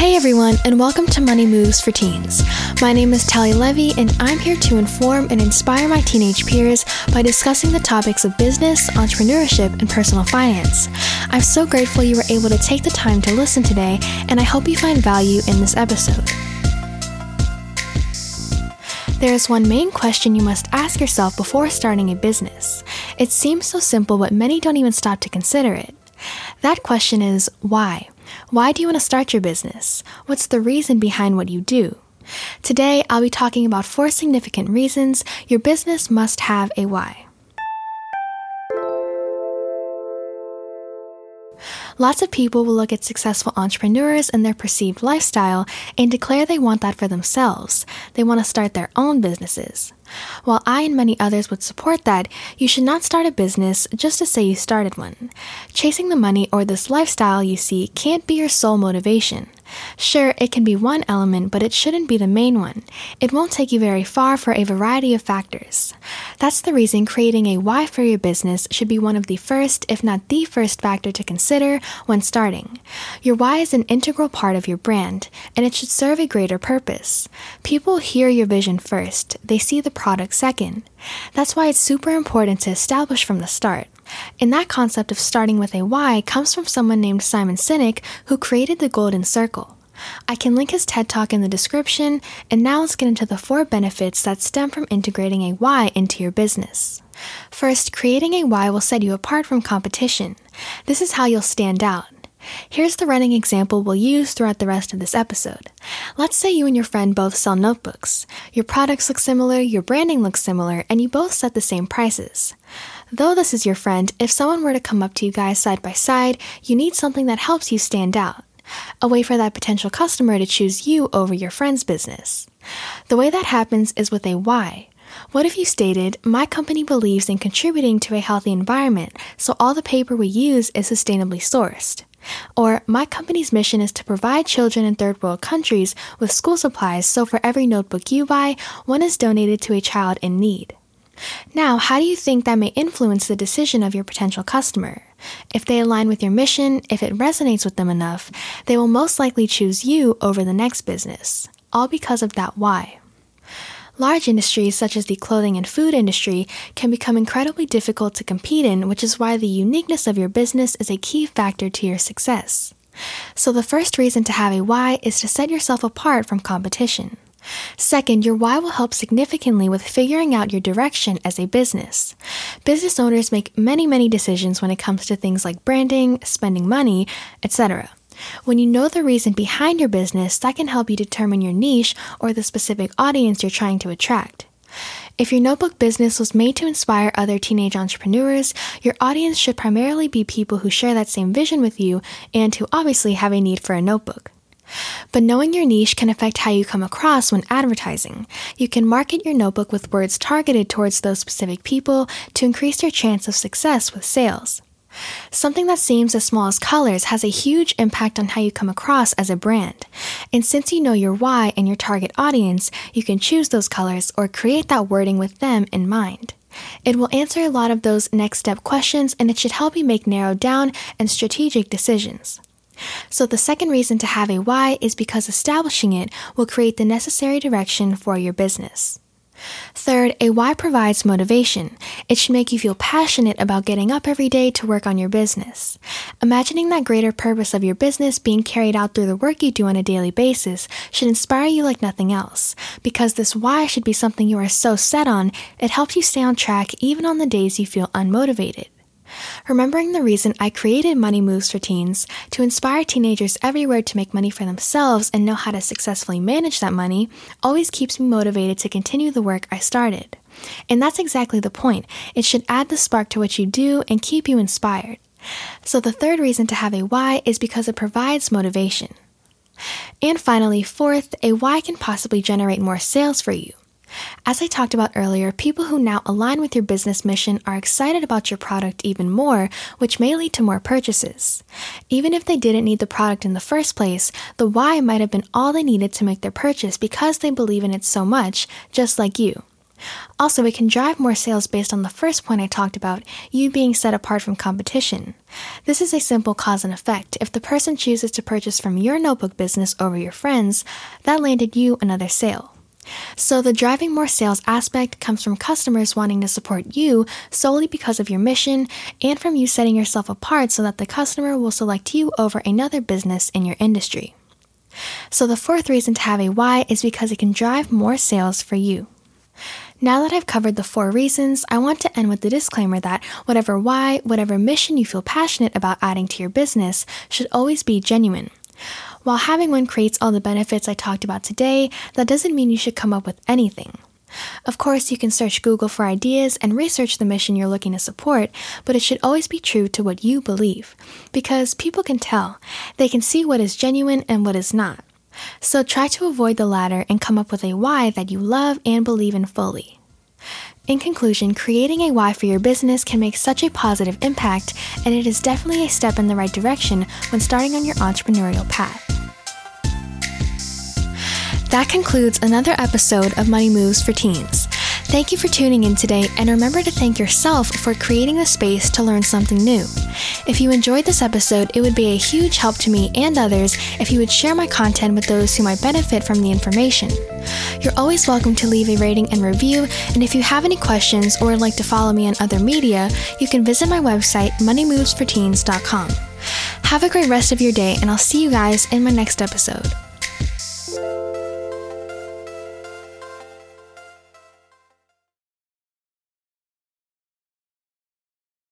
Hey everyone, and welcome to Money Moves for Teens. My name is Tally Levy, and I'm here to inform and inspire my teenage peers by discussing the topics of business, entrepreneurship, and personal finance. I'm so grateful you were able to take the time to listen today, and I hope you find value in this episode. There is one main question you must ask yourself before starting a business. It seems so simple, but many don't even stop to consider it. That question is why? Why do you want to start your business? What's the reason behind what you do? Today, I'll be talking about four significant reasons your business must have a why. Lots of people will look at successful entrepreneurs and their perceived lifestyle and declare they want that for themselves. They want to start their own businesses. While I and many others would support that, you should not start a business just to say you started one. Chasing the money or this lifestyle you see can't be your sole motivation. Sure, it can be one element, but it shouldn't be the main one. It won't take you very far for a variety of factors. That's the reason creating a why for your business should be one of the first, if not the first factor to consider when starting. Your why is an integral part of your brand, and it should serve a greater purpose. People hear your vision first, they see the product second. That's why it's super important to establish from the start. And that concept of starting with a why comes from someone named Simon Sinek who created the Golden Circle. I can link his TED Talk in the description, and now let's get into the four benefits that stem from integrating a why into your business. First, creating a why will set you apart from competition. This is how you'll stand out. Here's the running example we'll use throughout the rest of this episode. Let's say you and your friend both sell notebooks. Your products look similar, your branding looks similar, and you both set the same prices. Though this is your friend, if someone were to come up to you guys side by side, you need something that helps you stand out. A way for that potential customer to choose you over your friend's business. The way that happens is with a why. What if you stated, My company believes in contributing to a healthy environment, so all the paper we use is sustainably sourced? Or, my company's mission is to provide children in third world countries with school supplies, so for every notebook you buy, one is donated to a child in need. Now, how do you think that may influence the decision of your potential customer? If they align with your mission, if it resonates with them enough, they will most likely choose you over the next business, all because of that why. Large industries such as the clothing and food industry can become incredibly difficult to compete in, which is why the uniqueness of your business is a key factor to your success. So, the first reason to have a why is to set yourself apart from competition. Second, your why will help significantly with figuring out your direction as a business. Business owners make many, many decisions when it comes to things like branding, spending money, etc. When you know the reason behind your business, that can help you determine your niche or the specific audience you're trying to attract. If your notebook business was made to inspire other teenage entrepreneurs, your audience should primarily be people who share that same vision with you and who obviously have a need for a notebook. But knowing your niche can affect how you come across when advertising. You can market your notebook with words targeted towards those specific people to increase your chance of success with sales. Something that seems as small as colors has a huge impact on how you come across as a brand. And since you know your why and your target audience, you can choose those colors or create that wording with them in mind. It will answer a lot of those next step questions and it should help you make narrowed down and strategic decisions. So, the second reason to have a why is because establishing it will create the necessary direction for your business. Third, a why provides motivation. It should make you feel passionate about getting up every day to work on your business. Imagining that greater purpose of your business being carried out through the work you do on a daily basis should inspire you like nothing else. Because this why should be something you are so set on, it helps you stay on track even on the days you feel unmotivated. Remembering the reason I created Money Moves for Teens to inspire teenagers everywhere to make money for themselves and know how to successfully manage that money always keeps me motivated to continue the work I started. And that's exactly the point. It should add the spark to what you do and keep you inspired. So, the third reason to have a why is because it provides motivation. And finally, fourth, a why can possibly generate more sales for you. As I talked about earlier, people who now align with your business mission are excited about your product even more, which may lead to more purchases. Even if they didn't need the product in the first place, the why might have been all they needed to make their purchase because they believe in it so much, just like you. Also, it can drive more sales based on the first point I talked about, you being set apart from competition. This is a simple cause and effect. If the person chooses to purchase from your notebook business over your friends, that landed you another sale. So, the driving more sales aspect comes from customers wanting to support you solely because of your mission and from you setting yourself apart so that the customer will select you over another business in your industry. So, the fourth reason to have a why is because it can drive more sales for you. Now that I've covered the four reasons, I want to end with the disclaimer that whatever why, whatever mission you feel passionate about adding to your business should always be genuine. While having one creates all the benefits I talked about today, that doesn't mean you should come up with anything. Of course, you can search Google for ideas and research the mission you're looking to support, but it should always be true to what you believe. Because people can tell, they can see what is genuine and what is not. So try to avoid the latter and come up with a why that you love and believe in fully. In conclusion, creating a why for your business can make such a positive impact, and it is definitely a step in the right direction when starting on your entrepreneurial path. That concludes another episode of Money Moves for Teens. Thank you for tuning in today, and remember to thank yourself for creating the space to learn something new. If you enjoyed this episode, it would be a huge help to me and others if you would share my content with those who might benefit from the information. You're always welcome to leave a rating and review, and if you have any questions or would like to follow me on other media, you can visit my website, moneymovesforteens.com. Have a great rest of your day, and I'll see you guys in my next episode.